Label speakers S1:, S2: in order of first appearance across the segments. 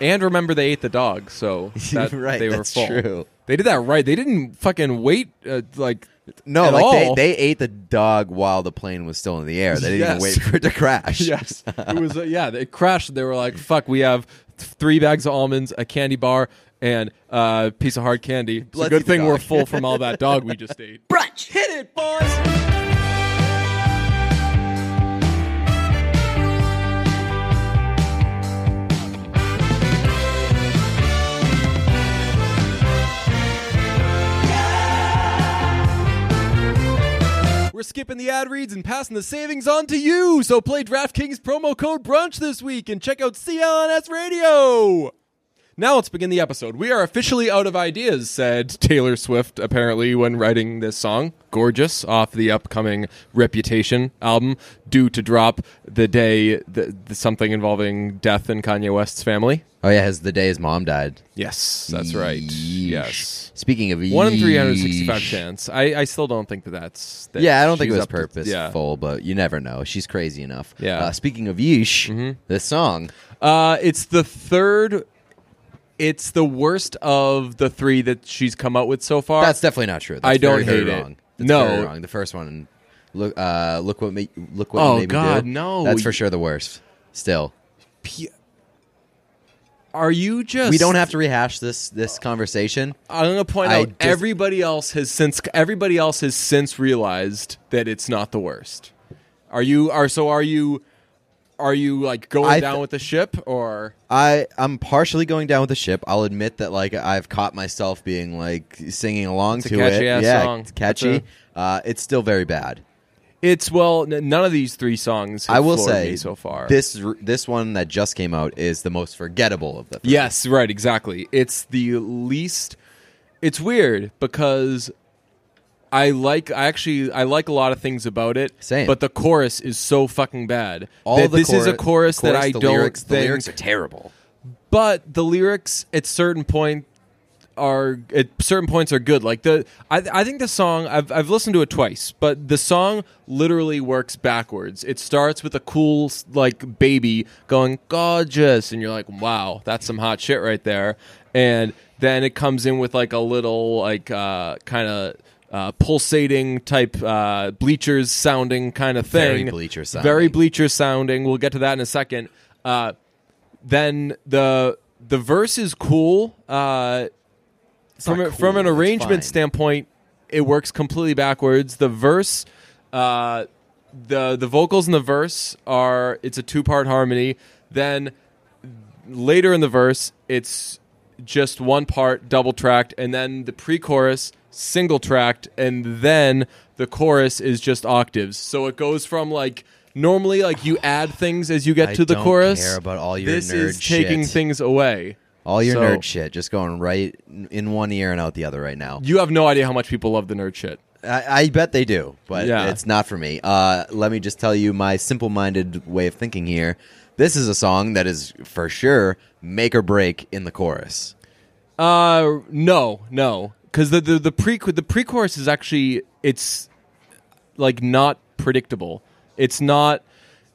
S1: And remember, they ate the dog, so that,
S2: Right,
S1: they were
S2: that's
S1: full.
S2: true.
S1: They did that right. They didn't fucking wait. Uh, like
S2: No,
S1: at
S2: like
S1: all.
S2: they, they ate the dog while the plane was still in the air. They didn't even
S1: Yes.
S2: wait for it to crash.
S1: yes, it was. Uh, yeah, it crashed. They were like, "Fuck, we have th- three bags of almonds, a candy bar, and a piece of hard candy. It's a
S2: Let's
S1: good
S2: eat the
S1: thing we're
S2: dog."
S1: full from all that dog we just ate."
S3: Brunch.
S1: Hit it, boys. We're skipping the ad reads and passing the savings on to you. So play DraftKings promo code BRUNCH this week and check out CLNS Radio. Now let's begin the episode. We are officially out of ideas, said Taylor Swift, apparently, when writing this song. Gorgeous, off the upcoming Reputation album, due to drop the day the, the something involving death in Kanye West's family.
S2: Oh yeah, his the day his mom died.
S1: Yes, that's right.
S2: Yeesh.
S1: Yes.
S2: Speaking of yeesh.
S1: One in 365 chance. I, I still don't think that that's. That
S2: Yeah, I don't think it was purposeful,
S1: yeah.
S2: but you never know. She's crazy enough.
S1: Yeah.
S2: Uh, speaking of yeesh, this song.
S1: Uh, it's the third. It's the worst of the three that she's come out with so far.
S2: That's definitely not true. That's
S1: I don't
S2: very, very
S1: hate it.
S2: wrong. That's
S1: No.
S2: very wrong. The first one. Look, uh, look what made look what
S1: Oh,
S2: you made me
S1: God,
S2: do.
S1: no.
S2: That's for sure the worst. Still,
S1: P- Are you just?
S2: we don't have to rehash this this conversation.
S1: I'm going to point
S2: I
S1: out
S2: just-
S1: everybody else has since everybody else has since realized that it's not the worst. Are you? Are so? Are you? Are you like going
S2: th-
S1: down with the ship or?
S2: I I'm partially going down with the ship. I'll admit that like I've caught myself being like singing along
S1: It's a
S2: to
S1: catchy
S2: it.
S1: ass
S2: yeah,
S1: song.
S2: it's catchy.
S1: It's
S2: uh, it's still very bad.
S1: It's well, n- none of these three songs. Have
S2: I will say
S1: me so far.
S2: this this one that just came out is the most forgettable of the. Three.
S1: Yes, right, exactly. It's the least. It's weird because I like. I actually I like a lot of things about it.
S2: Same.
S1: but the chorus is so fucking bad.
S2: all
S1: that
S2: the
S1: this is a
S2: chorus-
S1: chorus that I don't
S2: lyrics,
S1: think.
S2: The lyrics are terrible.
S1: but the lyrics at certain point are at certain points are good. Like the I I think the song I've I've listened to it twice, but the song literally works backwards. It starts with a cool like baby going gorgeous and you're like, "Wow, that's some hot shit right there." And then it comes in with like a little like uh kind of uh, pulsating type uh, bleachers sounding kind of thing. Very.
S2: Bleacher sounding.
S1: Very bleacher sounding. We'll get to that in a second. Uh, then the the verse is cool. Uh, from a, from an arrangement standpoint, it works completely backwards. The verse, uh, the the vocals in the verse are it's a two part harmony. Then later in the verse, it's just one part double tracked, and then the pre chorus single tracked, and then the chorus is just octaves. So it goes from like normally like you add things as you get
S2: I
S1: to the
S2: don't
S1: chorus.
S2: care about all your
S1: this
S2: nerd
S1: is taking
S2: shit.
S1: things away.
S2: All your
S1: So-
S2: nerd shit just going right in one ear and out the other right now.
S1: You have no idea how much people love the nerd shit.
S2: I, I bet they do, but
S1: Yeah.
S2: it's not for me. Uh, let me just tell you my simple-minded way of thinking here. This is a song that is for sure make or break in the chorus.
S1: Uh, no, no, because the the the pre the pre chorus is actually it's like not predictable. It's not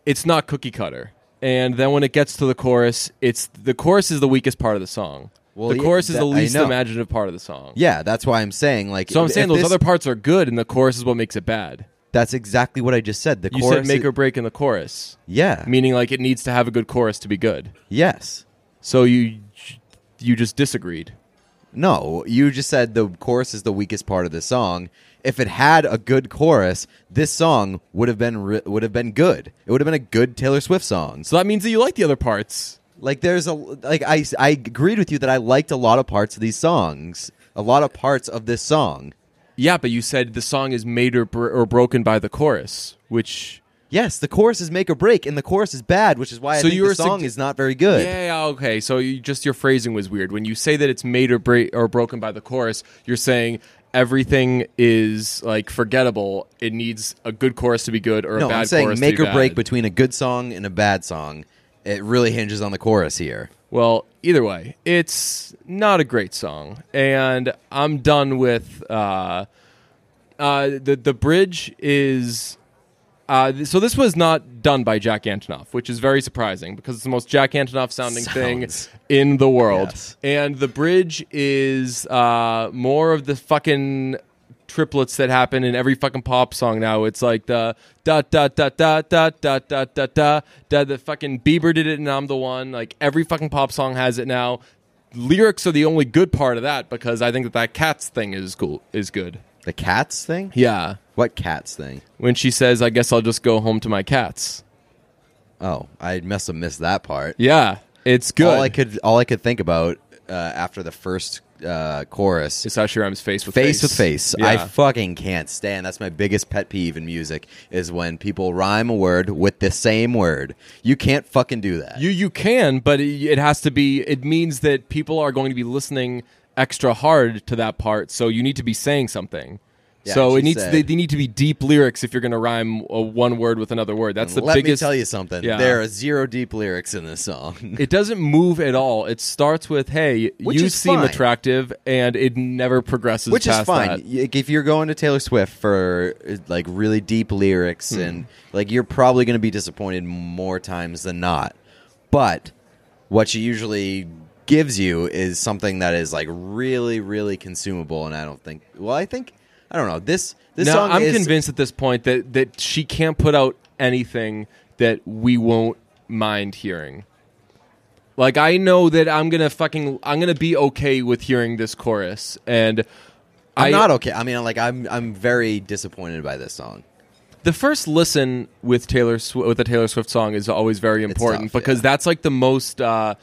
S1: it's not cookie cutter. And then when it gets to the chorus, it's the chorus is the weakest part of the song.
S2: Well,
S1: the
S2: yeah,
S1: chorus is
S2: that-
S1: the
S2: I
S1: least
S2: know.
S1: imaginative part of the song.
S2: Yeah, that's why I'm saying like.
S1: So I'm
S2: if
S1: saying those
S2: this-
S1: other parts are good, and the chorus is what makes it bad.
S2: That's exactly what I just said. The
S1: You
S2: chorus.
S1: said make
S2: is-
S1: or break in the chorus,
S2: yeah.
S1: meaning like it needs to have a good chorus to be good.
S2: yes.
S1: So you you just disagreed.
S2: No, you just said the chorus is the weakest part of the song. If it had a good chorus, this song would have been re- would have been good. It would have been a good Taylor Swift song.
S1: So that means that you like the other parts.
S2: Like there's a like I I agreed with you that I liked a lot of parts of these songs, a lot of parts of this song.
S1: Yeah, but you said the song is made or, br- or broken by the chorus, which
S2: Yes, the chorus is make or break, and the chorus is bad, which is why I
S1: So
S2: think
S1: you
S2: the
S1: were
S2: song
S1: sugge-
S2: is not very good.
S1: yeah, okay. So you, just your phrasing was weird. When you say that it's made or break or broken by the chorus, you're saying everything is like forgettable. It needs a good chorus to be good or
S2: no,
S1: a bad
S2: I'm saying
S1: chorus
S2: make
S1: to
S2: or
S1: be
S2: break
S1: bad.
S2: between a good song and a bad song. It really hinges on the chorus here.
S1: Well, either way, it's not a great song, and I'm done with uh, uh, the the bridge is. Uh, th- so this was not done by Jack Antonoff, which is very surprising because it's the most Jack Antonoff sounding thing
S2: Sounds.
S1: in the world.
S2: Yes.
S1: And the bridge is uh, more of the fucking triplets that happen in every fucking pop song now. It's like the da da da da da da da da da da. The fucking Bieber did it, and I'm the one. Like every fucking pop song has it now. Lyrics are the only good part of that because I think that that cats thing is cool is good.
S2: The cats thing?
S1: Yeah,
S2: What cats thing?
S1: when she says, "I guess I'll just go home to my cats."
S2: Oh, I must have missed that part.
S1: Yeah, it's good.
S2: All I could all I could think about uh, after the first uh, chorus
S1: is how she rhymes face with
S2: face
S1: face.
S2: with face.
S1: Yeah.
S2: I fucking can't stand. That's my biggest pet peeve in music is when people rhyme a word with the same word. You can't fucking do that.
S1: You you can, but it, it has to be. It means that people are going to be listening extra hard to that part, so you need to be saying something.
S2: Yeah,
S1: so it needs
S2: said-
S1: they, they need to be deep lyrics if you're going to rhyme a one word with another word. That's the
S2: Let
S1: biggest.
S2: Let me tell you something.
S1: Yeah.
S2: There are zero deep lyrics in this song.
S1: It doesn't move at all. It starts with "Hey,
S2: Which
S1: you seem
S2: fine.
S1: attractive," and it never progresses.
S2: Which is fine.
S1: that.
S2: If you're going to Taylor Swift for like really deep lyrics
S1: Hmm.
S2: and like you're probably going to be disappointed more times than not. But what she usually gives you is something that is like really really consumable and I don't think well I think I don't know. This this
S1: now,
S2: song
S1: I'm
S2: is
S1: convinced at this point that that she can't put out anything that we won't mind hearing. Like I know that I'm gonna fucking I'm gonna be okay with hearing this chorus, and
S2: I'm
S1: I-
S2: not okay. I mean like I'm I'm very disappointed by this song.
S1: The first listen with Taylor Sw- with a Taylor Swift song is always very important
S2: tough,
S1: because
S2: yeah.
S1: that's like the most uh,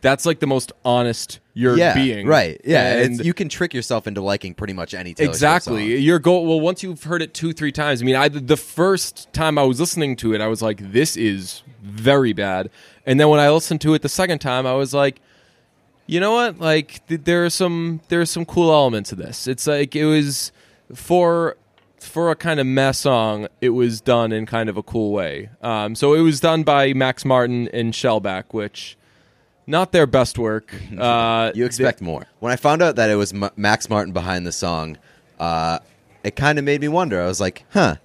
S1: that's like the most honest you're
S2: yeah,
S1: being.
S2: right. Yeah,
S1: And-
S2: you can trick yourself into liking pretty much any Taylor
S1: exactly. Your goal. Well, once you've heard it two, three times. I mean, I the first time I was listening to it, I was like, "This is very bad." And then when I listened to it the second time, I was like, "You know what? Like, th- there are some there are some cool elements of this. It's like it was for." For a kind of mess song, it was done in kind of a cool way. Um, so it was done by Max Martin and Shellback, which not their best work. Uh,
S2: You expect more. When I found out that it was M- Max Martin behind the song, uh, it kind of made me wonder. I was like, huh.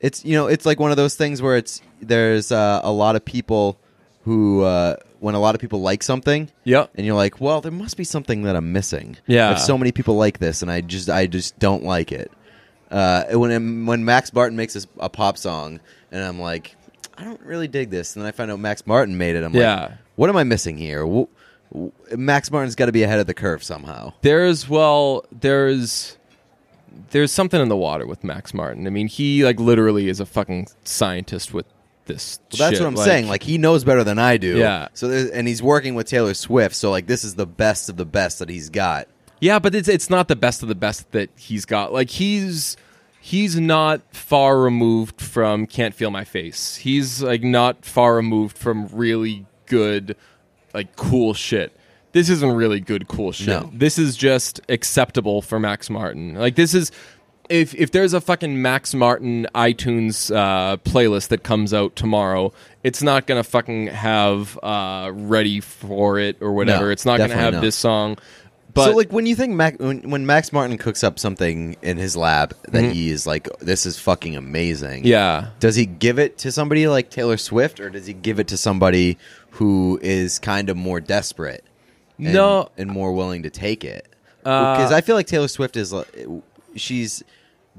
S2: It's you know, it's like one of those things where it's there's uh, a lot of people who uh, when a lot of people like something,
S1: yeah,
S2: and you're like, well, there must be something that I'm missing.
S1: Yeah.
S2: if so many people like this, and I just I just don't like it. Uh, when when Max Martin makes this, a pop song, and I'm like, I don't really dig this, and then I find out Max Martin made it. I'm
S1: Yeah.
S2: like, what am I missing here? Max Martin's got to be ahead of the curve somehow.
S1: There's well, there's there's something in the water with Max Martin. I mean, he like literally is a fucking scientist with this.
S2: Well, that's
S1: shit.
S2: what I'm saying. Like he knows better than I do.
S1: Yeah.
S2: So and he's working with Taylor Swift. So like this is the best of the best that he's got.
S1: yeah, but it's it's not the best of the best that he's got. Like he's he's not far removed from "Can't Feel My Face." He's like not far removed from really good, like cool shit. This isn't really good, cool shit.
S2: No.
S1: This is just acceptable for Max Martin. Like this is if if there's a fucking Max Martin iTunes uh, playlist that comes out tomorrow, it's not gonna fucking have uh, ready for it or whatever.
S2: No,
S1: it's not gonna have
S2: not.
S1: this song. But
S2: so like when you think Mac, when, when Max Martin cooks up something in his lab that
S1: Mhm.
S2: he is like, this is fucking amazing.
S1: yeah,
S2: Does he give it to somebody like Taylor Swift, or does he give it to somebody who is kind of more desperate? And,
S1: No.
S2: and more willing to take it.
S1: Uh,
S2: Because I feel like Taylor Swift is, she's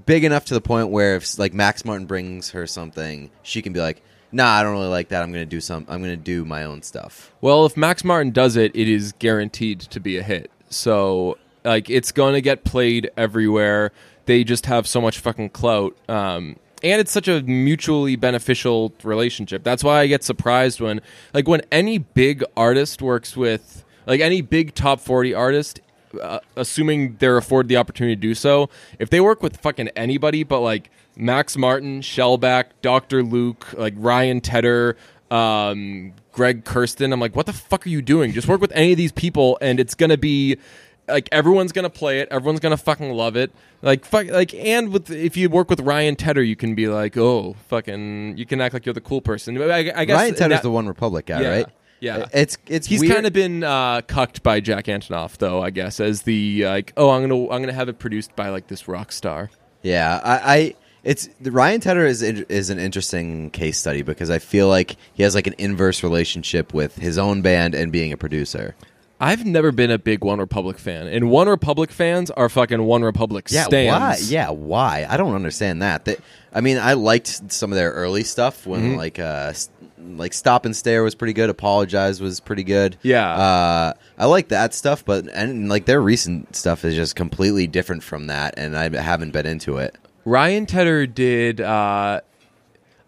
S2: big enough to the point where if like Max Martin brings her something, she can be like, "Nah, I don't really like that. I'm gonna do some. I'm gonna do my own stuff."
S1: Well, if Max Martin does it, it is guaranteed to be a hit. So, like, it's going to get played everywhere. They just have so much fucking clout. Um, and it's such a mutually beneficial relationship. That's why I get surprised when, like, when any big artist works with, like, any big top 40 artist, uh, assuming they're afforded the opportunity to do so, if they work with fucking anybody but, like, Max Martin, Shellback, Dr. Luke, like, Ryan Tedder, um, Greg Kurstin. I'm like, what the fuck are you doing? Just work with any of these people, and it's gonna be like everyone's gonna play it. Everyone's gonna fucking love it. Like fuck, like and with if you work with Ryan Tedder, you can be like, oh, fucking, you can act like you're the cool person. I, I guess
S2: Ryan Tedder's
S1: that-
S2: the One Republic guy,
S1: Yeah,
S2: right?
S1: yeah.
S2: It's it's
S1: He's kind of been uh, cucked by Jack Antonoff, though. I guess as the like, oh, I'm gonna I'm gonna have it produced by like this rock star.
S2: Yeah, I, I It's the Ryan Tedder is is an interesting case study because I feel like he has like an inverse relationship with his own band and being a producer.
S1: I've never been a big One Republic fan, and One Republic fans are fucking One Republic
S2: Yeah,
S1: stands.
S2: why? Yeah, why? I don't understand that. That I mean, I liked some of their early stuff when
S1: Mm-hmm.
S2: like uh like Stop and Stare was pretty good. Apologize was pretty good.
S1: Yeah.
S2: uh, I like that stuff, but and like their recent stuff is just completely different from that, and I haven't been into it.
S1: Ryan Tedder did. Uh,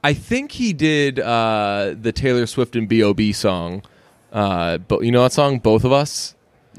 S1: I think he did uh, the Taylor Swift and B.O.B. song. Uh, but you know that song, "Both of Us."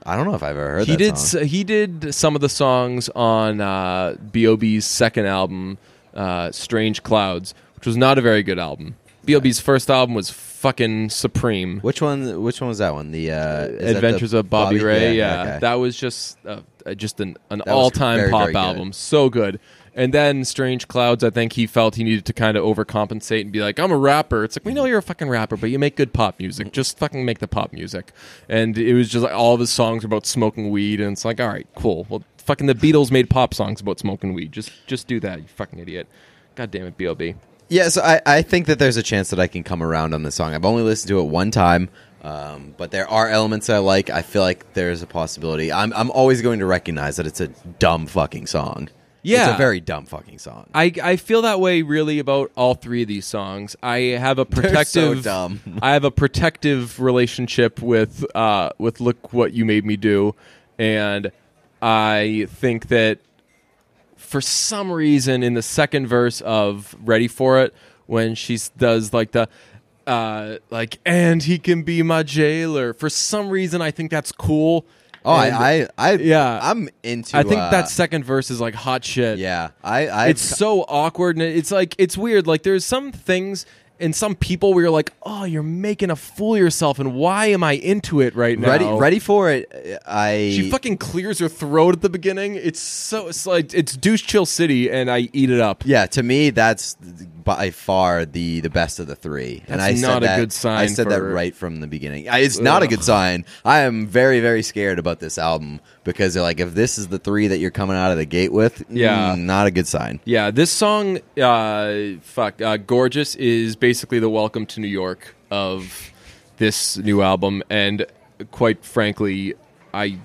S2: I don't know if I've ever heard
S1: he
S2: that
S1: did.
S2: song.
S1: s- He did some of the songs on uh, B.O.B.'s second album, uh, "Strange Clouds," which was not a very good album. B.O.B.'s first album was fucking supreme.
S2: Which one? Which one was that one? The uh, that the
S1: Adventures of Bobby, Ray. Yeah,
S2: okay.
S1: that was just uh, just an, an all-time pop
S2: very good.
S1: album. So good. And then Strange Clouds, I think he felt he needed to kind of overcompensate and be like, "I'm a rapper." It's like we know you're a fucking rapper, but you make good pop music. Just fucking make the pop music. And it was just like all of his songs were about smoking weed, and it's like, all right, cool. Well, fucking the Beatles made pop songs about smoking weed. Just just do that, you fucking idiot. God damn it, B.O.B.
S2: Yeah, so I, I think that there's a chance that I can come around on the song. I've only listened to it one time, um, but there are elements that I like. I feel like there's a possibility. I'm I'm always going to recognize that it's a dumb fucking song.
S1: Yeah.
S2: it's a very dumb fucking song.
S1: I, I feel that way really about all three of these songs. I have a protective so
S2: dumb.
S1: I have a protective relationship with uh with look what you made me do and I think that for some reason in the second verse of Ready for It when she does like the uh like and he can be my jailer for some reason I think that's cool.
S2: Oh,
S1: And
S2: I, I I
S1: Yeah.
S2: I'm into.
S1: I think
S2: uh,
S1: that second verse is like hot shit
S2: yeah. I I
S1: it's so awkward and it's like it's weird like there's some things and some people where you're like oh you're making a fool of yourself and why am i into it right now
S2: ready ready for it. I
S1: she fucking clears her throat at the beginning it's so it's like it's douche chill city and i eat it up
S2: Yeah, to me, that's by far the the best of the three. and I
S1: That's
S2: said
S1: not a
S2: that,
S1: good sign
S2: I said that
S1: for-
S2: right from the beginning. I, it's not a good sign. I am very very scared about this album because they're like, if this is the three that you're coming out of the gate with,
S1: Yeah.
S2: mm, not a good sign.
S1: yeah this song uh fuck uh gorgeous is basically the welcome to new york of this new album and quite frankly i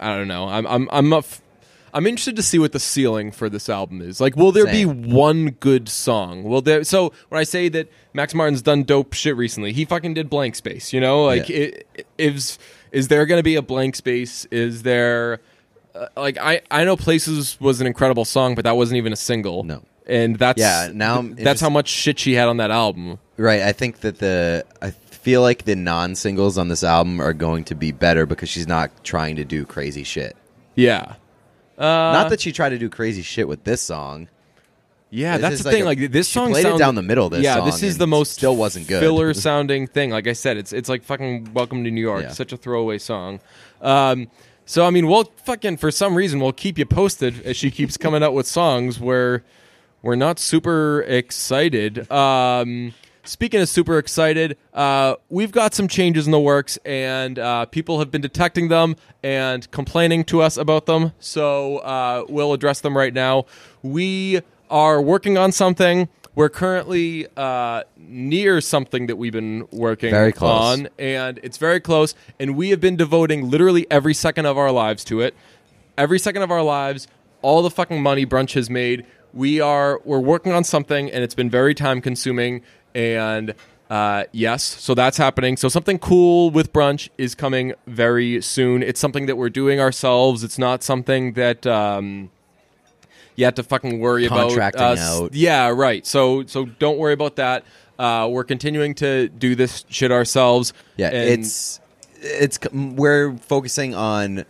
S1: i don't know i'm i'm i'm a f- I'm interested to see what the ceiling for this album is. Like, will there
S2: Same.
S1: be one good song? Will there? So when I say that Max Martin's done dope shit recently, he fucking did Blank Space. You know, like,
S2: Yeah.
S1: it, is is there going to be a Blank Space? Is there? Uh, like, I I know Places was an incredible song, but that wasn't even a single.
S2: No.
S1: and that's
S2: Yeah, now I'm
S1: that's how much shit she had on that album.
S2: Right. I think that the I feel like the non singles on this album are going to be better because she's not trying to do crazy shit.
S1: Yeah. Uh,
S2: not that she tried to do crazy shit with this song.
S1: Yeah,
S2: This
S1: that's the
S2: like
S1: thing.
S2: a-
S1: like this song
S2: played down the middle, this
S1: yeah, this is the most
S2: still wasn't good.
S1: filler sounding thing. Like I said, it's it's like fucking Welcome to New York.
S2: Yeah.
S1: Such a throwaway song. Um, so I mean, we'll fucking for some reason we'll keep you posted as she keeps coming out with songs where we're not super excited. Um, speaking of super excited, uh, we've got some changes in the works, and uh, people have been detecting them and complaining to us about them. So uh, we'll address them right now. We are working on something. We're currently uh, near something that we've been working
S2: Very close.
S1: on, and it's very close. And we have been devoting literally every second of our lives to it. Every second of our lives, all the fucking money brunch has made. We are we're working on something, and it's been very time consuming. And uh, yes, so that's happening. So something cool with brunch is coming very soon. It's something that we're doing ourselves. It's not something that. Um, you have to fucking worry
S2: Contracting
S1: about us.
S2: out.
S1: Yeah, right. So so don't worry about that. Uh, we're continuing to do this shit ourselves.
S2: Yeah,
S1: and-
S2: it's it's we're focusing on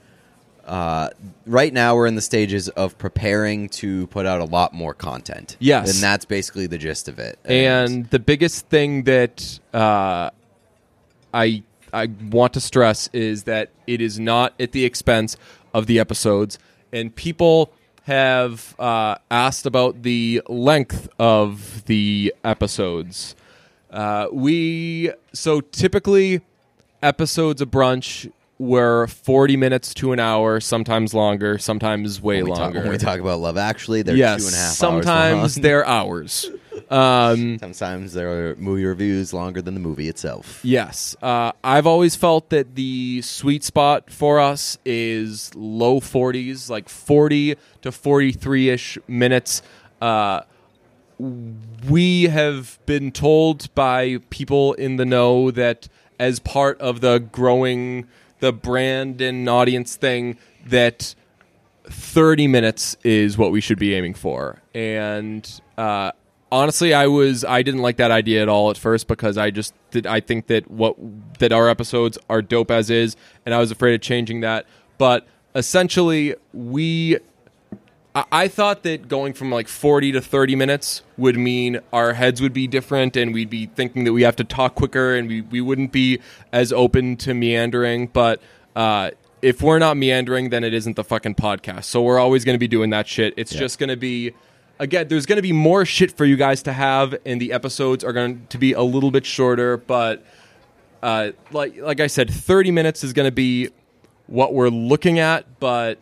S2: uh, right now. We're in the stages of preparing to put out a lot more content.
S1: Yes.
S2: and that's basically the gist of it.
S1: And the biggest thing that uh, I I want to stress is that it is not at the expense of the episodes, and people have uh, asked about the length of the episodes. Uh, we so typically episodes of brunch were 40 minutes to an hour, sometimes longer, sometimes way
S2: when we, talk,
S1: longer.
S2: when we talk about Love Actually, they're
S1: yes,
S2: two and a half
S1: sometimes
S2: hours long.
S1: they're hours. Um,
S2: Sometimes there are movie reviews longer than the movie itself.
S1: Yes. Uh, I've always felt that the sweet spot for us is low 40s, like 40 to 43 ish minutes. Uh, we have been told by people in the know that as part of the growing the brand and audience thing that 30 minutes is what we should be aiming for and uh, honestly i was i didn't like that idea at all at first because i just did i think that what that our episodes are dope as is and i was afraid of changing that but essentially we I- I thought that going from like 40 to 30 minutes would mean our heads would be different and we'd be thinking that we have to talk quicker and we, we wouldn't be as open to meandering. But uh, if we're not meandering, then it isn't the fucking podcast. So we're always going to be doing that shit. It's just going to be, again, there's going to be more shit for you guys to have, and the episodes are going to be a little bit shorter. But uh, like like I said, 30 minutes is going to be what we're looking at, but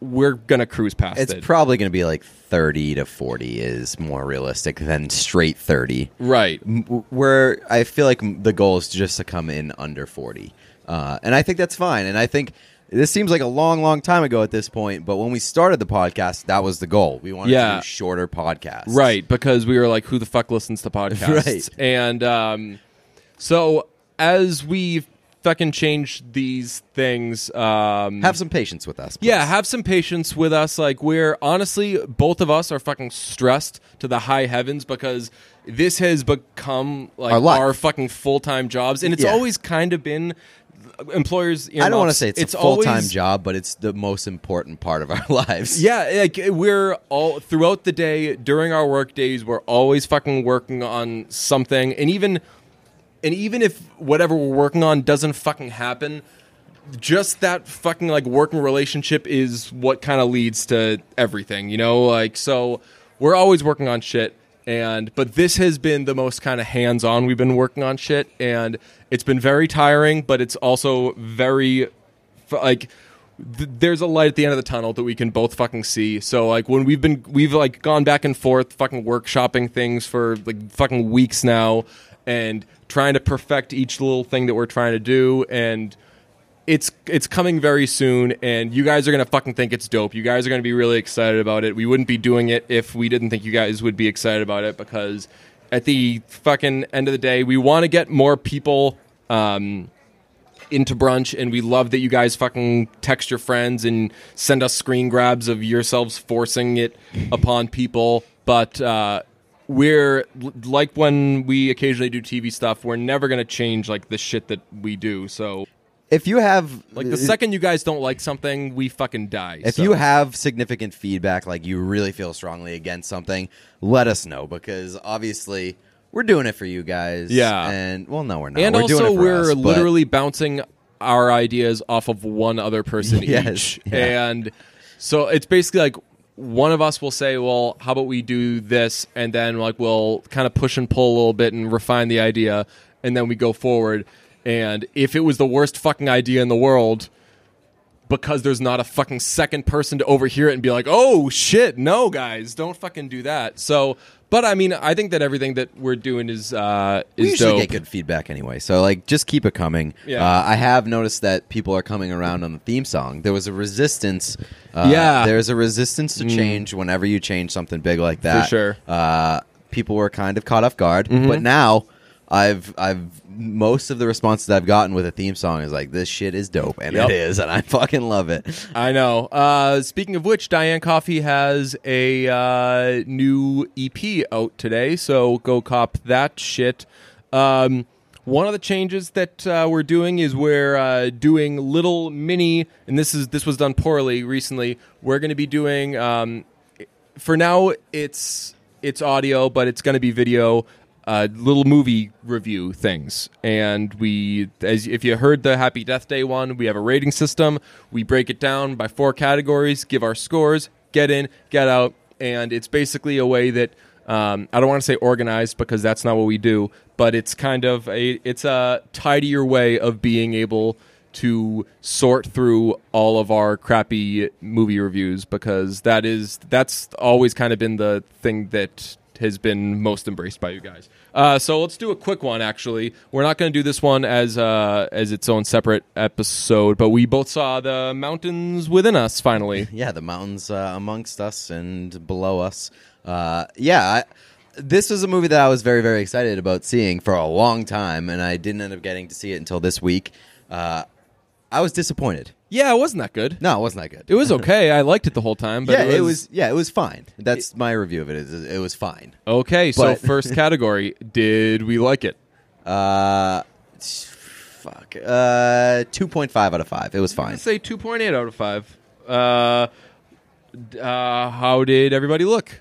S1: we're going to cruise past
S2: It's
S1: it.
S2: probably going to be like 30 to 40 is more realistic than straight 30.
S1: right.
S2: Where I feel like the goal is just to come in under 40. Uh, and I think that's fine. And I think this seems like a long, long time ago at this point. But when we started the podcast, that was the goal. We wanted
S1: Yeah.
S2: to do shorter podcasts.
S1: Right, because we were like, who the fuck listens to podcasts?
S2: Right.
S1: And um, so as we fucking change these things, um,
S2: Have some patience with us.
S1: yeah, have some patience with us. Like we're honestly, both of us are fucking stressed to the high heavens because this has become like
S2: Our
S1: our, fucking full time jobs, and it's
S2: Yeah.
S1: always kind of been employers.
S2: I don't want to say it's, a full time job, but it's the most important part of our lives.
S1: Yeah, like we're all throughout the day during our work days, we're always fucking working on something, and even and even if whatever we're working on doesn't fucking happen, just that fucking like working relationship is what kind of leads to everything, you know? Like so we're always working on shit and but this has been the most kind of hands-on we've been working on shit and it's been very tiring, but it's also very like th- there's a light at the end of the tunnel that we can both fucking see. So like when we've been we've like gone back and forth fucking workshopping things for like fucking weeks now and trying to perfect each little thing that we're trying to do and it's it's coming very soon and you guys are going to fucking think it's dope. You guys are going to be really excited about it. We wouldn't be doing it if we didn't think you guys would be excited about it because at the fucking end of the day, we want to get more people um into brunch and we love that you guys fucking text your friends and send us screen grabs of yourselves forcing it upon people but uh we're like when we occasionally do TV stuff we're never going to change like the shit that we do so
S2: If you have
S1: like the second you guys don't like something we fucking die
S2: If
S1: So-
S2: you have significant feedback, like you really feel strongly against something, let us know because obviously we're doing it for you guys.
S1: Yeah.
S2: and well, no, we're not.
S1: and
S2: we're
S1: also
S2: doing it for
S1: we're
S2: us, but-
S1: literally bouncing our ideas off of one other person
S2: Yes,
S1: each
S2: yeah.
S1: and so it's basically like one of us will say well how about we do this and then like we'll kind of push and pull a little bit and refine the idea and then we go forward and if it was the worst fucking idea in the world because there's not a fucking second person to overhear it and be like, "Oh shit, no guys, don't fucking do that." So, but I mean, I think that everything that we're doing is uh
S2: we
S1: is
S2: usually
S1: dope.
S2: get good feedback anyway. So like, just keep it coming.
S1: Yeah.
S2: Uh, I have noticed that people are coming around on the theme song. There was a resistance. Uh,
S1: Yeah. Mm.
S2: there's a resistance to change whenever you change something big like that.
S1: sure. Mm-hmm.
S2: Uh, people were kind of caught off guard, but now. I've I've most of the responses I've gotten with a theme song is like this shit is dope and
S1: Yep.
S2: it is and I fucking love it.
S1: I know. Uh, speaking of which, Diane Coffee has a uh, new EP out today, so go cop that shit. Um, one of the changes that uh, we're doing is we're uh, doing little mini, and this is this was done poorly recently. We're going to be doing. Um, for now, it's it's audio, but it's going to be video. Uh, little movie review things, and we, as if you heard the Happy Death Day one, we have a rating system. We break it down by four categories, give our scores, get in, get out, and it's basically a way that um, I don't want to say organized because that's not what we do, but it's kind of a it's a tidier way of being able to sort through all of our crappy movie reviews because that is that's always kind of been the thing that has been most embraced by you guys. Uh, so let's do a quick one. Actually, we're not going to do this one as uh, as its own separate episode, but we both saw the mountains within us finally.
S2: Yeah, the mountains uh, amongst us and below us. Uh, yeah, I, this was a movie that I was very, very excited about seeing for a long time, and I didn't end up getting to see it until this week. Uh, I was disappointed.
S1: Yeah, it wasn't that good.
S2: No, it wasn't that good.
S1: It was okay. I liked it the whole time, but
S2: yeah,
S1: it was,
S2: Yeah, it was fine. That's my review of it. Is it was fine.
S1: okay. So
S2: but-
S1: first category, did we like it?
S2: Uh, fuck. Uh, two point five out of five. It was fine.
S1: I'd say two point eight out of five. Uh, d- uh, how did everybody look?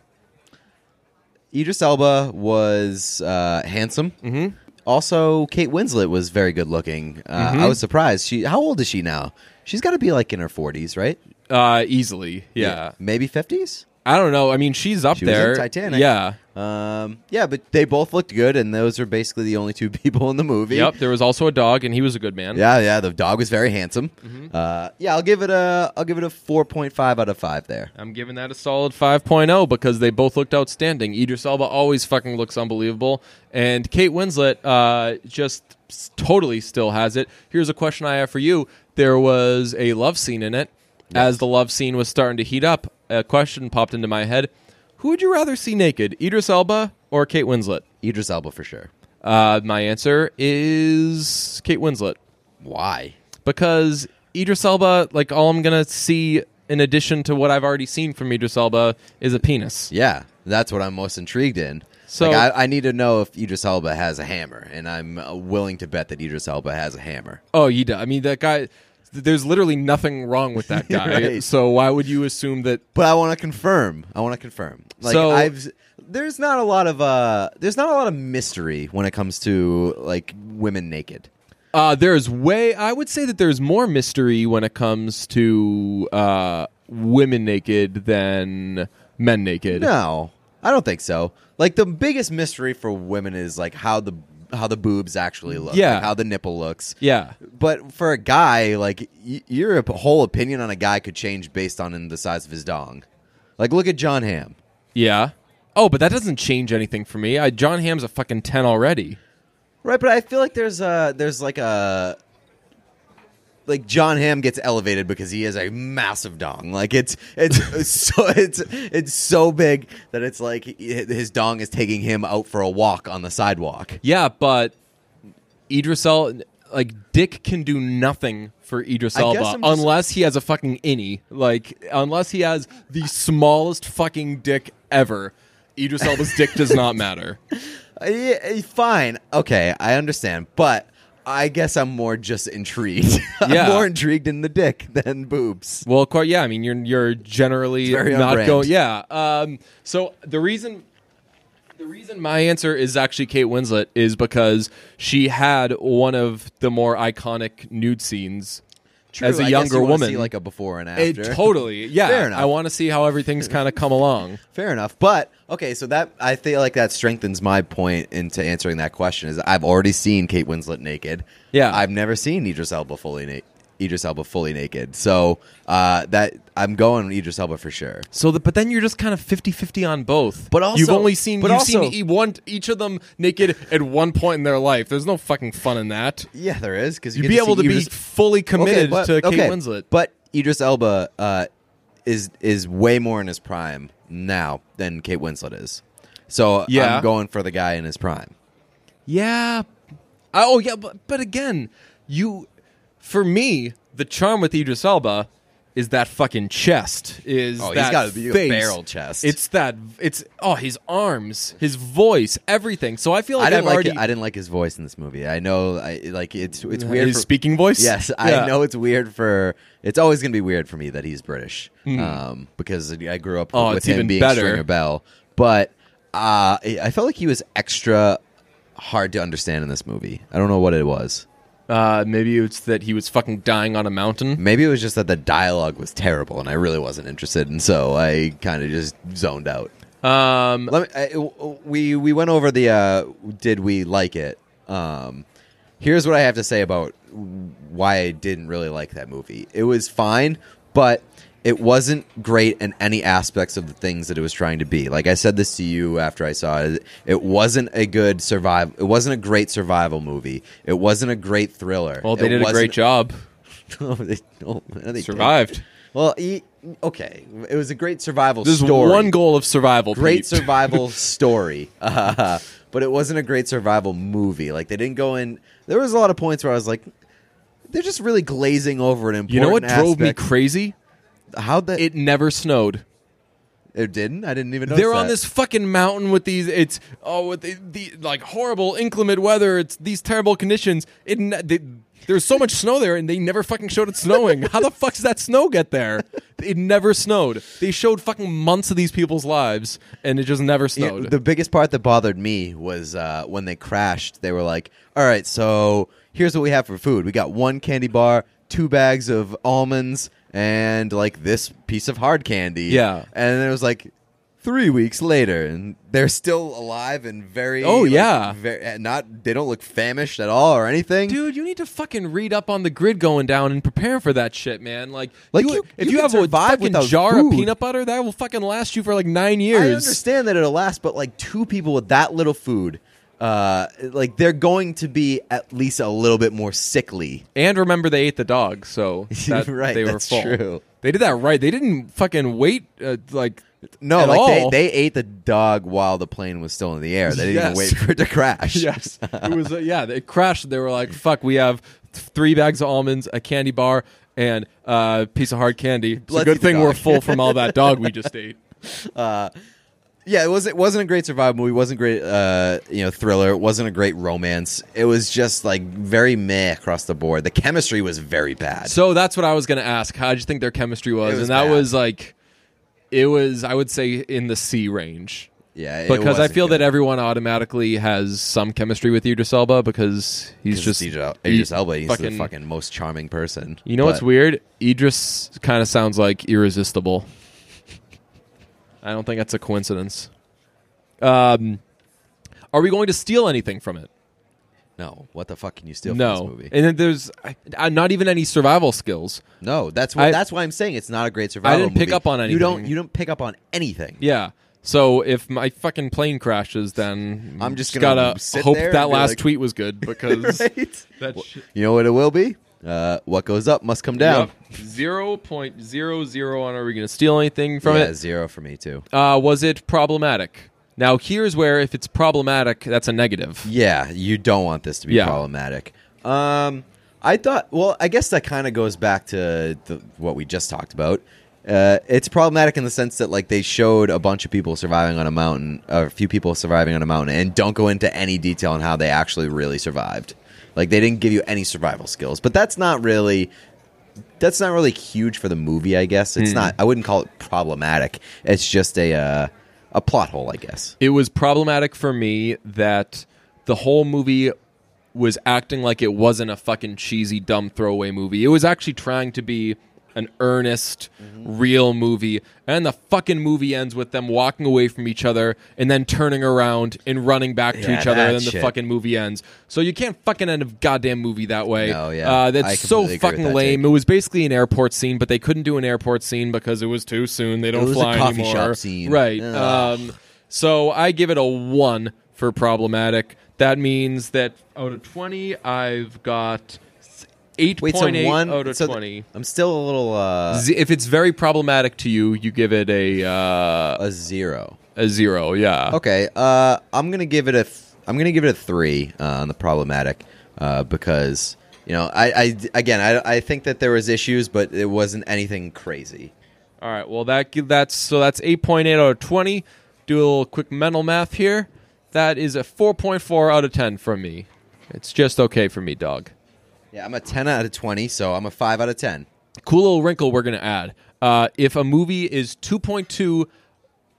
S2: Idris Elba was uh, handsome. Mm-hmm. Also, Kate Winslet was very good looking. Uh,
S1: Mm-hmm.
S2: I was surprised. She, how old is she now? She's got to be like in her forties, right?
S1: Uh, easily, yeah.
S2: maybe fifties.
S1: I don't know. I mean, she's up
S2: She was in
S1: there.
S2: Titanic.
S1: Yeah.
S2: Um, yeah, but they both looked good, and those are basically the only two people in the movie.
S1: Yep. There was also a dog, and he was a good man.
S2: Yeah, yeah. The dog was very handsome.
S1: Mm-hmm.
S2: Uh, yeah, I'll give it a, I'll give it a four point five out of five there.
S1: I'm giving that a solid 5.0 because they both looked outstanding. Idris Elba always fucking looks unbelievable, and Kate Winslet uh, just s- totally still has it. Here's a question I have for you: There was a love scene in it. As the love scene was starting to heat up, a question popped into my head: Who would you rather see naked, Idris Elba or Kate Winslet?
S2: Idris Elba for sure.
S1: Uh, my answer is Kate Winslet
S2: Why?
S1: because Idris Elba, like all I'm gonna see in addition to what I've already seen from Idris Elba, is a penis.
S2: Yeah, that's what I'm most intrigued in.
S1: So-
S2: like, I, I need to know if Idris Elba has a hammer, and I'm uh, willing to bet that Idris Elba has a hammer.
S1: Oh, he does. I mean, that guy. There's literally nothing wrong with that guy.
S2: Right.
S1: So why would you assume that?
S2: But I want to confirm. I want to confirm. Like
S1: So-
S2: I've there's not a lot of uh there's not a lot of mystery when it comes to like women naked.
S1: Uh, there's way. I would say that there's more mystery when it comes to uh, women naked than men naked.
S2: No, I don't think so. Like the biggest mystery for women is like how the how the boobs actually look,
S1: Yeah.
S2: like, how the nipple looks.
S1: Yeah.
S2: But for a guy, like y- your op- whole opinion on a guy could change based on in the size of his dong. Like look at Jon Hamm.
S1: Yeah. Oh, but that doesn't change anything for me. I, Jon Hamm's a fucking ten already.
S2: Right, but I feel like there's a there's like a like Jon Hamm gets elevated because he has a massive dong. Like it's it's so it's it's so big that it's like his dong is taking him out for a walk on the sidewalk.
S1: Yeah, but Idris Elba, like Dick can do nothing for Idris Elba unless he has a fucking innie. Like unless he has the smallest fucking dick ever. Idris Elba's dick does not matter.
S2: Yeah, fine, okay, I understand, but I guess I'm more just intrigued.
S1: Yeah.
S2: I'm more intrigued in the dick than boobs.
S1: Well, quite yeah. I mean, you're you're generally
S2: It's very on
S1: not going. Yeah. Um. So the reason. The reason my answer is actually Kate Winslet is because she had one of the more iconic nude scenes as a
S2: I
S1: younger
S2: you
S1: woman.
S2: see like a before and
S1: It
S2: after.
S1: totally, yeah.
S2: Fair enough.
S1: I want to see how everything's kind of come along.
S2: Fair enough. But okay, so that I feel like that strengthens my point into answering that question. Is I've already seen Kate Winslet naked.
S1: Yeah.
S2: I've never seen Idris Elba fully naked. Idris Elba fully naked. So uh, that I'm going Idris Elba for sure.
S1: So, the, but then you're just kind of 50-50 on both.
S2: But also-
S1: you've only seen
S2: but
S1: you've
S2: also-
S1: seen e- one each of them naked at one point in their life. There's no fucking fun in that.
S2: Yeah, there is because
S1: You'd be able to be fully committed
S2: but,
S1: to Kate
S2: okay,
S1: Winslet.
S2: But Idris Elba uh, is is way more in his prime now than Kate Winslet is. So
S1: Yeah.
S2: I'm going for the guy in his prime.
S1: Yeah. I- oh yeah, but but again, you for me, the charm with Idris Elba is that fucking chest. Is
S2: Oh, he's
S1: that
S2: got a
S1: face.
S2: barrel chest.
S1: It's that. It's oh, his arms, his voice, everything. So I feel like
S2: I didn't
S1: have
S2: like
S1: already
S2: it. I didn't like his voice in this movie. I know, I like it's it's weird.
S1: his
S2: for-
S1: speaking voice.
S2: Yes,
S1: Yeah.
S2: I know it's weird for. It's always going to be weird for me that he's British,
S1: Hmm.
S2: um, because I grew up
S1: Oh,
S2: with him being
S1: better.
S2: Stringer Bell. But uh, I felt like he was extra hard to understand in this movie. I don't know what it was.
S1: Uh, maybe it's that he was fucking dying on a mountain.
S2: Maybe it was just that the dialogue was terrible, and I really wasn't interested, and so I kind of just zoned out.
S1: Um,
S2: Let me. I, we we went over the. Uh, did we like it? Um, here's what I have to say about why I didn't really like that movie. It was fine, but it wasn't great in any aspects of the things that it was trying to be. Like I said this to you after I saw it, it wasn't a good survival. It wasn't a great survival movie. It wasn't a great thriller.
S1: Well, they
S2: It
S1: did a great job.
S2: No, they, no, they.
S1: Survived.
S2: Well, e- okay, it was a great survival
S1: There's
S2: story.
S1: one goal of survival.
S2: great
S1: Pete.
S2: survival story, uh, but it wasn't a great survival movie. Like they didn't go in. There was a lot of points where I was like, they're just really glazing over an important.
S1: You know what drove me crazy?
S2: How that
S1: It never snowed.
S2: it didn't? I didn't even know.
S1: They're on this fucking mountain with these. It's oh, with the, the like horrible inclement weather. It's these terrible conditions. It ne- they, there's so much snow there, and they never fucking showed it snowing. How the fuck does that snow get there? It never snowed. They showed fucking months of these people's lives, and it just never snowed.
S2: the biggest part that bothered me was uh, when they crashed. They were like, "All right, so here's what we have for food. We got one candy bar, two bags of almonds, and like this piece of hard candy."
S1: Yeah.
S2: and it was like three weeks later, and they're still alive and very.
S1: Oh,
S2: like,
S1: yeah.
S2: very, eh, not they don't look famished at all or anything.
S1: Dude, you need to fucking read up on the grid going down and prepare for that shit, man. Like,
S2: Like,
S1: you,
S2: you-
S1: if
S2: you
S1: you, have a fucking jar
S2: food.
S1: of peanut butter, that will fucking last you for like nine years.
S2: I understand that it'll last, but like two people with that little food. Uh, like they're going to be at least a little bit more sickly
S1: And remember, they ate the dog, so that,
S2: Right,
S1: they were
S2: that's
S1: full.
S2: true.
S1: They did that right. They didn't fucking wait. Uh, like
S2: No, like
S1: all.
S2: they, they ate the dog while the plane was still in the air. They didn't even wait for it to crash.
S1: yes, it was. Uh, yeah, it crashed. They were like, "Fuck, we have three bags of almonds, a candy bar, and a piece of hard candy. It's
S2: Let's
S1: good thing we're full from all that dog we just ate."
S2: Yeah. It was it wasn't a great survival movie. It wasn't great uh you know thriller. It wasn't a great romance. It was just like very meh across the board. The chemistry was very bad.
S1: So that's what I was going to ask. How did you think their chemistry was?
S2: Was
S1: and that
S2: bad.
S1: was like, it was. I would say in the C range.
S2: yeah, it
S1: because I
S2: wasn't
S1: feel
S2: good.
S1: that everyone automatically has some chemistry with Idris Elba because he's just
S2: Idris Idris Elba. He's the fucking most charming person.
S1: You know what's weird? Idris kind of sounds like irresistible. I don't think that's a coincidence. Um, are we going to steal anything from it?
S2: No, what the fuck can you steal from this movie?
S1: and then there's uh, not even any survival skills.
S2: no, that's what
S1: I-
S2: that's why I'm saying it's not a great survival.
S1: I didn't pick
S2: movie.
S1: up on
S2: You don't
S1: anything.
S2: you don't pick up on anything.
S1: Yeah. So if my fucking plane crashes, then
S2: I'm just gonna
S1: gotta
S2: sit
S1: hope
S2: there
S1: that
S2: be
S1: last
S2: like-
S1: tweet was good because
S2: Right?
S1: that shit.
S2: You know what it will be? Uh, what goes up must come down.
S1: Zero point zero zero on. Are we going to steal anything from
S2: yeah,
S1: it?
S2: zero for me too.
S1: Uh, was it problematic? Now here's where if it's problematic, that's a negative.
S2: Yeah, you don't want this to be
S1: Yeah.
S2: problematic. Um, I thought. Well, I guess that kind of goes back to the, what we just talked about. Uh, it's problematic in the sense that like they showed a bunch of people surviving on a mountain, or a few people surviving on a mountain, and don't go into any detail on how they actually really survived. Like they didn't give you any survival skills, but that's not really that's not really huge for the movie. I guess it's not. I wouldn't call it problematic. It's just a uh, a plot hole, I guess.
S1: It was problematic for me that the whole movie was acting like it wasn't a fucking cheesy, dumb throwaway movie. It was actually trying to be an earnest, real movie. And the fucking movie ends with them walking away from each other and then turning around and running back to
S2: Yeah,
S1: each other. And then the
S2: shit.
S1: fucking movie ends. So you can't fucking end a goddamn movie that way.
S2: No, yeah.
S1: Uh, that's so
S2: completely agree with
S1: fucking
S2: that,
S1: lame.
S2: Jake.
S1: It was basically an airport scene, but they couldn't do an airport scene because it was too soon. They don't
S2: was a
S1: fly
S2: coffee
S1: anymore.
S2: shop scene.
S1: Right. Um, so I give it a one for problematic. That means that out of twenty, I've got eight
S2: Wait, so
S1: point eight
S2: one
S1: out of
S2: so th-
S1: twenty.
S2: I'm still a little uh,
S1: Z- if it's very problematic to you, you give it a uh,
S2: a zero.
S1: a zero. Yeah.
S2: Okay, uh, I'm gonna give it a. Th- I'm gonna give it a three uh, on the problematic uh, because you know I, I again I, I think that there was issues, but it wasn't anything crazy.
S1: All right. Well, that that's so that's eight point eight out of twenty. Do a little quick mental math here. That is a four point four out of ten from me. It's just okay for me, dog.
S2: Yeah, I'm a ten out of twenty, so I'm a five out of ten.
S1: cool little wrinkle we're going to add. Uh, if a movie is 2.2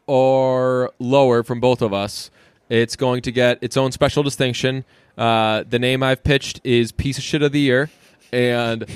S1: or lower from both of us, it's going to get its own special distinction. Uh, the name I've pitched is Piece of Shit of the Year, and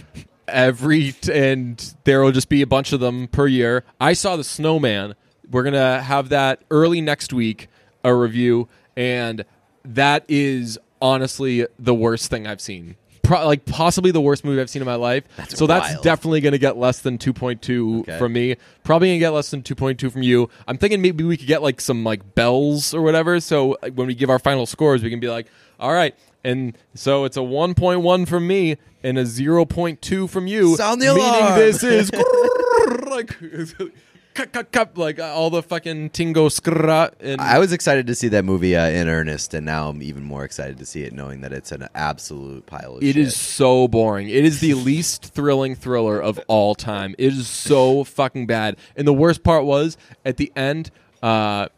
S1: every and there will just be a bunch of them per year. I saw the Snowman. We're gonna have that early next week, a review, and that is honestly the worst thing I've seen. Pro- like possibly the worst movie I've seen in my life.
S2: That's
S1: so that's definitely going to get less than 2.2
S2: Okay.
S1: from me. Probably going to get less than 2.2 from you. I'm thinking maybe we could get like some like bells or whatever. So when we give our final scores, we can be like, all right. And so it's a 1.1 from me and a 0.2 from you.
S2: Sound the
S1: meaning
S2: alarm.
S1: this is like cut, cut, cut, like uh, all the fucking tingo skra. And
S2: I was excited to see that movie uh, in earnest, and now I'm even more excited to see it, knowing that it's an absolute pile of
S1: It
S2: shit.
S1: is so boring. It is the least thrilling thriller of all time. It is so fucking bad. And the worst part was at the end, uh,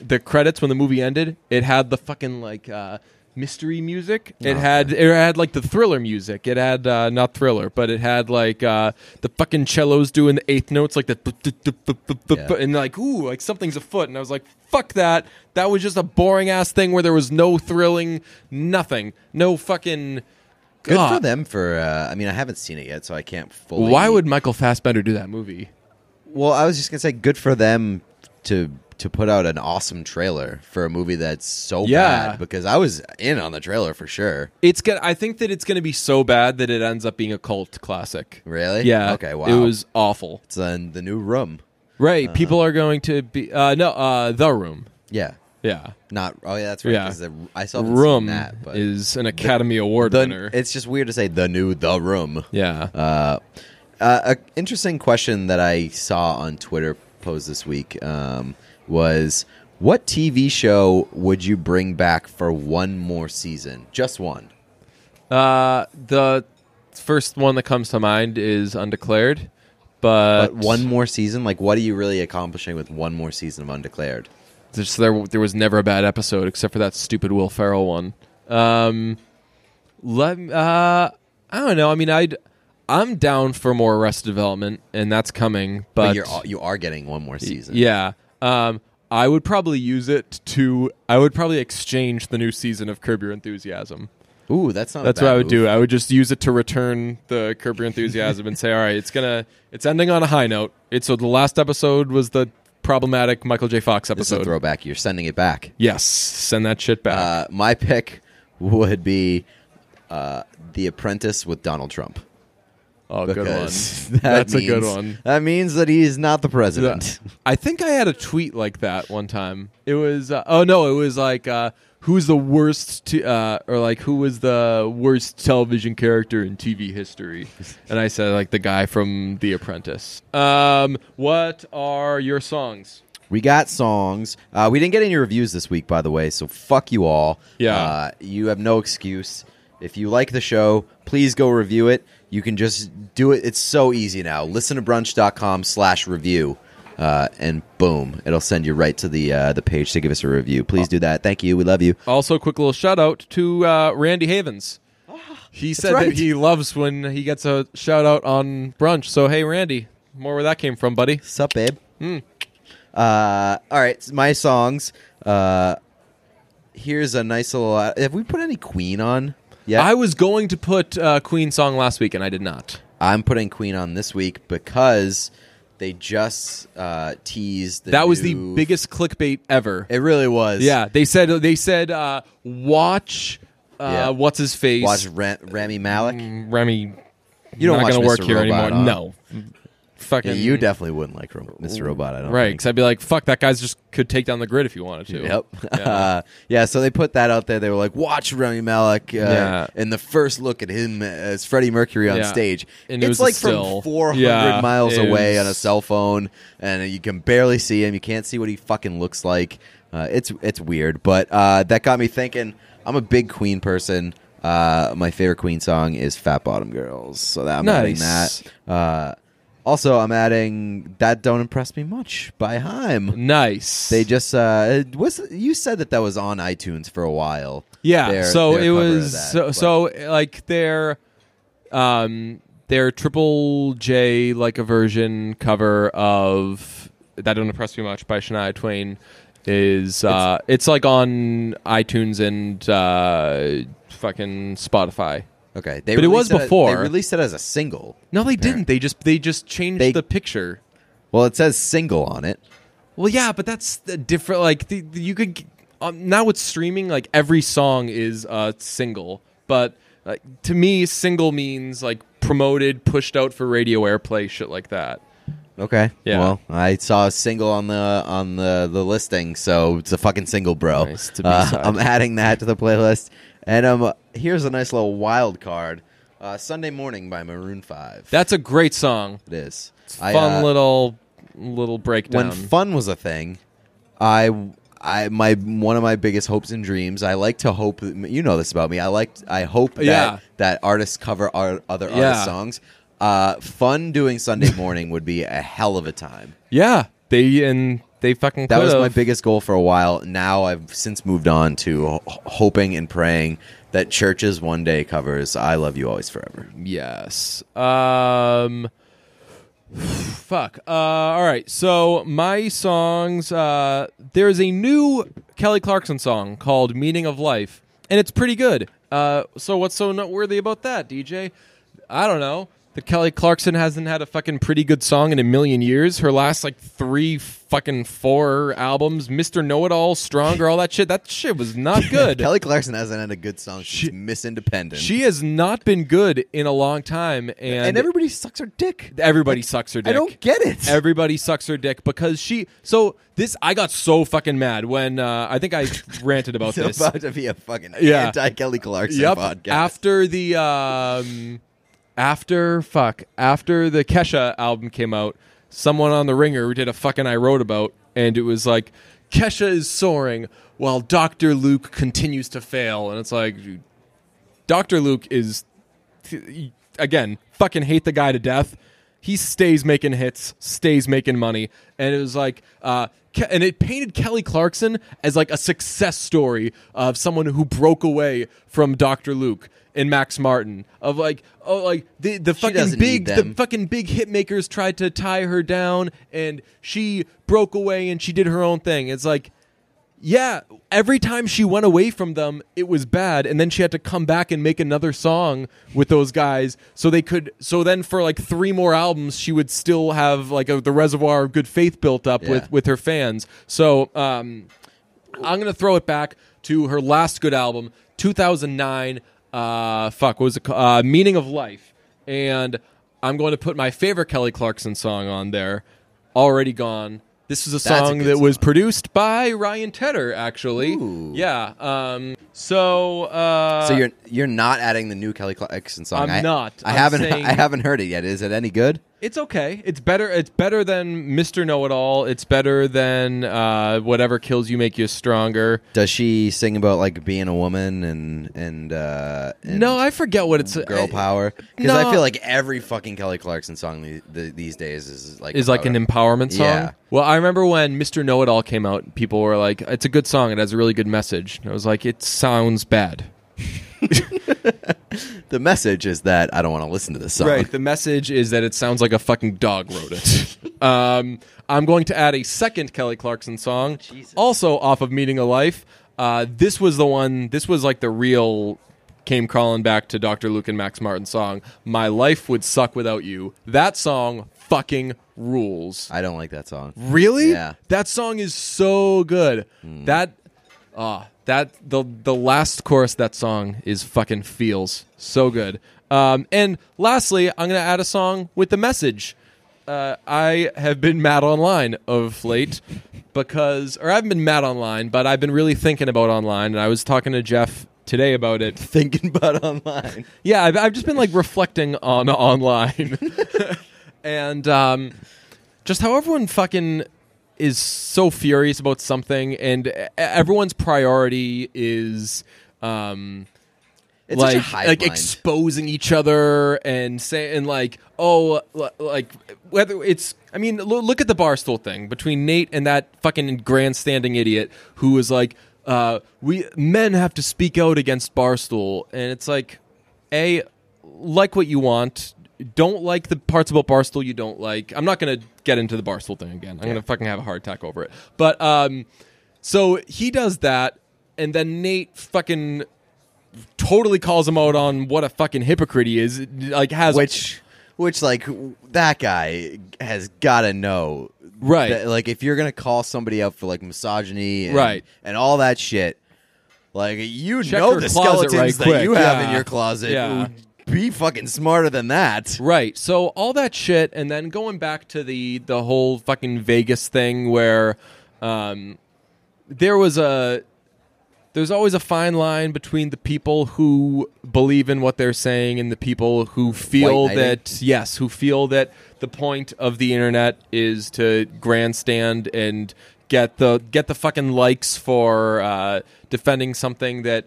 S1: the credits when the movie ended, it had the fucking like uh, mystery music. It
S2: Oh,
S1: had it had like the thriller music. It had uh, not thriller, but it had like uh, the fucking cellos doing the eighth notes, like the
S2: Yeah.
S1: and like ooh, like something's afoot. And I was like, fuck that. That was just a boring ass thing where there was no thrilling, nothing, no fucking.
S2: Good
S1: God.
S2: for them for. Uh, I mean, I haven't seen it yet, so I can't fully.
S1: Why would Michael Fassbender do that movie?
S2: Well, I was just gonna say, good for them to to put out an awesome trailer for a movie that's so
S1: Yeah.
S2: bad. Because I was in on the trailer for sure.
S1: It's gonna. I think that it's gonna be so bad that it ends up being a cult classic.
S2: Really?
S1: Yeah.
S2: Okay. Wow.
S1: It was awful.
S2: It's in the new room.
S1: Right. People are going to be. Uh, no. Uh, the Room.
S2: Yeah.
S1: Yeah.
S2: Not. Oh yeah, that's right.
S1: Yeah.
S2: the- I saw
S1: Room
S2: that. But
S1: is an Academy Award
S2: the,
S1: winner.
S2: it's just weird to say the new the room.
S1: yeah.
S2: Uh, uh, a interesting question that I saw on Twitter posed this week um, was, "What TV show would you bring back for one more season? Just one."
S1: Uh, the first one that comes to mind is Undeclared, but,
S2: But one more season, like, what are you really accomplishing with one more season of Undeclared?
S1: There's, there there was never a bad episode except for that stupid Will Ferrell one. Um, let uh, I don't know. I mean, I'd I'm down for more Arrested Development, and that's coming. But,
S2: But, you're you are getting one more season.
S1: yeah, um, I would probably use it to. I would probably exchange the new season of Curb Your Enthusiasm.
S2: Ooh, that's not.
S1: That's what I would
S2: move.
S1: do. I would just use it to return the Curb Your Enthusiasm and say, all right, it's gonna, it's ending on a high note. It's so the last episode was the problematic Michael J. Fox
S2: This is a
S1: episode.
S2: throwback. You're sending it back.
S1: Yes, send that shit back.
S2: Uh, my pick would be uh, The Apprentice with Donald Trump.
S1: Oh, good one.
S2: that
S1: That's a good
S2: means-
S1: one.
S2: That means that he's not the president.
S1: I think I had a tweet like that one time. It was, uh, oh no, it was like, uh, who's the worst, t- uh, or like, who was the worst television character in TV history? And I said, like, the guy from The Apprentice. Um, what are your songs?
S2: We got songs. Uh, we didn't get any reviews this week, by the way, so fuck you all.
S1: Yeah.
S2: Uh, you have no excuse. If you like the show, please go review it. You can just do it. It's so easy now. Listen to brunch.com slash review. Uh, and boom, it'll send you right to the uh, the page to give us a review. Please do that. Thank you. We love you.
S1: Also, a quick little shout out to uh, Randy Havens. He said
S2: right.
S1: that he loves when he gets a shout out on brunch. So, hey, Randy, more where that came from, buddy.
S2: Sup, babe? Uh, all right, my songs. Uh, here's a nice little. Uh, have we put any Queen on? Yeah,
S1: I was going to put uh, Queen song last week, and I did not.
S2: I'm putting Queen on this week because they just uh, teased. The
S1: that was the
S2: new-
S1: biggest clickbait ever.
S2: It really was.
S1: yeah, they said they said uh, watch. Uh,
S2: Yeah.
S1: What's his face?
S2: Watch Ra- Rami Malek.
S1: Remy.
S2: You don't
S1: not
S2: watch
S1: gonna work
S2: Mr.
S1: here
S2: Robot,
S1: anymore.
S2: huh?
S1: No, fucking
S2: Yeah, you definitely wouldn't like Ro- Mr. Robot. I don't
S1: right. Because I'd be like, fuck, that guy's just could take down the grid if he wanted to.
S2: Yep.
S1: Yeah.
S2: Uh, yeah. So they put that out there. They were like, "Watch Rami Malek." Uh,
S1: Yeah.
S2: And the first look at him as Freddie Mercury on
S1: Yeah.
S2: stage,
S1: And it
S2: it's
S1: was a
S2: like
S1: still.
S2: from 400
S1: Yeah,
S2: miles
S1: it
S2: away
S1: was-
S2: on a cell phone, and you can barely see him. You can't see what he fucking looks like. Uh, it's it's weird, but uh, that got me thinking. I'm a big Queen person. Uh, my favorite Queen song is "Fat Bottom Girls," so that I'm adding
S1: Nice.
S2: that. Uh, also, I'm adding "That Don't Impress Me Much" by Haim.
S1: Nice.
S2: They just uh it was you said that that was on iTunes for a while.
S1: Yeah.
S2: Their-
S1: so
S2: their
S1: it
S2: cover of
S1: was
S2: that,
S1: so,
S2: but-
S1: so like their um their triple J like a version cover of that don't impress me much by Shania Twain is uh it's, like on iTunes and uh fucking Spotify.
S2: Okay, they
S1: but it was
S2: released
S1: before.
S2: they released it as a single.
S1: No, they didn't. They just they just changed
S2: They-
S1: the picture.
S2: Well, it says single on it.
S1: Well, yeah, but that's the different. Like the, the- you could, um, now with streaming, like every song is a single, but like to me, single means like promoted, pushed out for radio airplay, shit like that.
S2: Okay.
S1: Yeah.
S2: Well, I saw a single on the on the the listing, so it's a fucking single, bro.
S1: Nice, it's a
S2: Uh,
S1: B-side.
S2: I'm adding that to the playlist, and um, here's a nice little wild card. Uh, Sunday morning by Maroon Five.
S1: That's a great song.
S2: it is.
S1: Fun
S2: I, uh,
S1: little little breakdown.
S2: when fun was a thing, I I my one of my biggest hopes and dreams. I like to hope. You know this about me. I like. I hope that
S1: Yeah.
S2: that artists cover our, other
S1: Yeah.
S2: artists' songs. Uh, fun doing Sunday morning would be a hell of a time.
S1: yeah, they and they fucking
S2: That was my biggest goal for a while. Now I've since moved on to hoping and praying that CHVRCHES one day covers "I Love You Always Forever."
S1: Yes. Um. Fuck. Uh, all right. So my songs. Uh, there's a new Kelly Clarkson song called "Meaning of Life," and it's pretty good. Uh, so what's so noteworthy about that, DJ? I don't know. The Kelly Clarkson hasn't had a fucking pretty good song in a million years. Her last like three fucking four albums, Mister Know It All, Stronger, all that shit. That shit was not good.
S2: Kelly Clarkson hasn't had a good song
S1: She-
S2: Miss Independent.
S1: she has not been good in a long time, and,
S2: and everybody sucks her dick.
S1: everybody sucks her dick.
S2: I don't get it.
S1: Everybody sucks her dick because she. So this, I got so fucking mad when uh, I think I ranted about
S2: It's
S1: this.
S2: about to be a fucking
S1: Yeah.
S2: anti Kelly Clarkson
S1: Yep.
S2: podcast.
S1: After the um, after fuck after the Kesha album came out, someone on the Ringer did a fucking I wrote about, and it was like Kesha is soaring while Doctor Luke continues to fail, and it's like Doctor Luke is again fucking hate the guy to death. He stays making hits, stays making money, and it was like, uh, Ke- and it painted Kelly Clarkson as like a success story of someone who broke away from Doctor Luke and Max Martin. Of like, oh, like the the fucking big, the fucking big hit makers tried to tie her down, and she broke away and she did her own thing. It's like, yeah, every time she went away from them, it was bad, and then she had to come back and make another song with those guys, so they could. So then, for like three more albums, she would still have like a, the reservoir of good faith built up
S2: Yeah.
S1: with with her fans. So um, I'm gonna throw it back to her last good album, 2009. Uh, fuck, what was it? Called? Uh, Meaning of Life, and I'm going to put my favorite Kelly Clarkson song on there. Already gone. This is a
S2: a
S1: song
S2: good
S1: that was produced by Ryan Tedder, actually.
S2: Ooh.
S1: Yeah. Um. So. Uh,
S2: so you're you're not adding the new Kelly Clarkson song.
S1: I'm
S2: I,
S1: not.
S2: I
S1: I'm
S2: haven't.
S1: saying-
S2: I haven't heard it yet. Is it any good?
S1: It's okay. It's better. It's better than Mr. Know It All. It's better than uh, whatever kills you make you stronger.
S2: Does she sing about like being a woman and and, uh, and
S1: No, I forget what it's.
S2: girl power? Because I feel like every fucking Kelly Clarkson song the, the, these days is like
S1: is like an empowerment song.
S2: Yeah.
S1: Well, I remember when Mr. Know It All came out, people were like, "It's a good song. It has a really good message." And I was like, "It sounds bad."
S2: the message is that I don't want to listen to this song.
S1: Right. The message is that it sounds like a fucking dog wrote it. um, I'm going to add a second Kelly Clarkson song,
S2: Jesus.
S1: also off of Meeting a Life. Uh, this was the one. This was like the real. Came crawling back to Dr. Luke and Max Martin song. My life would suck without you. That song fucking rules.
S2: I don't like that song.
S1: Really?
S2: Yeah.
S1: That song is so good. That ah that the the last chorus of that song is fucking feels so good. Um, and lastly, I'm gonna add a song with the message. Uh, I have been mad online of late because, or I haven't been mad online, but I've been really thinking about online. And I was talking to Jeff today about it.
S2: Thinking about online.
S1: Yeah, I've, I've just been like reflecting on online, and um, just how everyone fucking is so furious about something, and everyone's priority is. Um,
S2: It's
S1: like
S2: such a hive
S1: like
S2: mind.
S1: exposing each other and saying like oh like whether it's I mean look at the barstool thing between Nate and that fucking grandstanding idiot who was like uh, we men have to speak out against barstool and it's like a like what you want don't like the parts about barstool you don't like I'm not gonna get into the barstool thing again I'm gonna fucking have a heart attack over it but um so he does that and then Nate fucking totally calls him out on what a fucking hypocrite he is. Like has
S2: which which like that guy has got to know,
S1: Right.
S2: that, like if you're gonna call somebody out for like misogyny, and,
S1: Right.
S2: and all that shit, like you
S1: Check
S2: know the skeletons
S1: right
S2: that
S1: quick.
S2: you have in your closet.
S1: Yeah.
S2: Be fucking smarter than that.
S1: Right. So all that shit, and then going back to the the whole fucking Vegas thing, where um, there was a there's always a fine line between the people who believe in what they're saying and the people who feel that yes, who feel that the point of the internet is to grandstand and get the get the fucking likes for uh, defending something that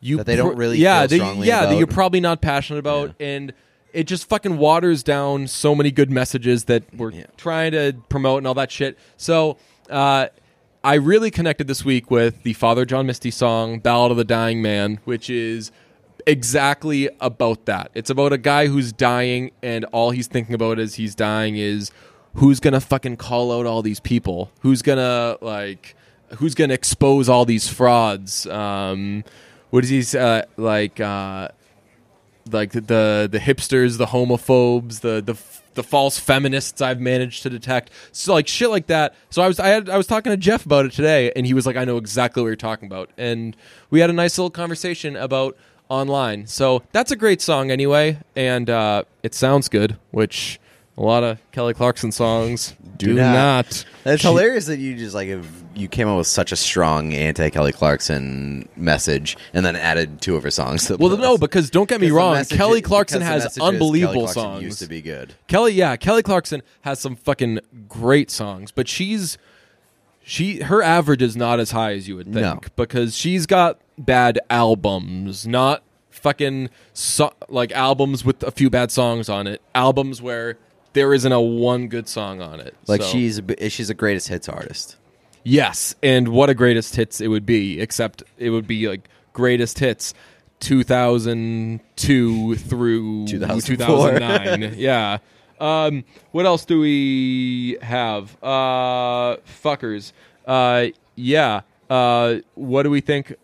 S1: you
S2: That they don't really
S1: yeah
S2: strongly
S1: yeah that you're probably not passionate about and it just fucking waters down so many good messages that we're
S2: Yeah.
S1: trying to promote and all that shit. So uh, i really connected this week with the father john misty song ballad of the dying man which is exactly about that. It's about a guy who's dying and all he's thinking about as he's dying is who's gonna fucking call out all these people? Who's gonna like who's gonna expose all these frauds? Um what is he uh, like uh like the, the the hipsters the homophobes the the the false feminists I've managed to detect? So like shit like that. So I was I had I was talking to Jeff about it today and he was like I know exactly what you're talking about. And we had a nice little conversation about online. So that's a great song anyway and uh it sounds good which a lot of Kelly Clarkson songs do,
S2: Do
S1: not.
S2: not. It's hilarious that you just like have, you came up with such a strong anti Kelly Clarkson message and then added two of her songs. To the
S1: Well, no, because don't get me wrong.
S2: message-
S1: Kelly Clarkson has unbelievable
S2: Kelly Clarkson
S1: songs.
S2: Used to be good.
S1: Kelly, yeah, Kelly Clarkson has some fucking great songs, but she's she her average is not as high as you would think
S2: No.
S1: because she's got bad albums, not fucking so, like albums with a few bad songs on it. Albums where there isn't a one good song on it.
S2: Like
S1: So-
S2: she's a she's a greatest hits artist.
S1: Yes, and what a greatest hits it would be, except it would be like greatest hits 2002 through 2009. yeah. Um, what else do we have? Uh, fuckers. Uh, yeah. Uh, what do we think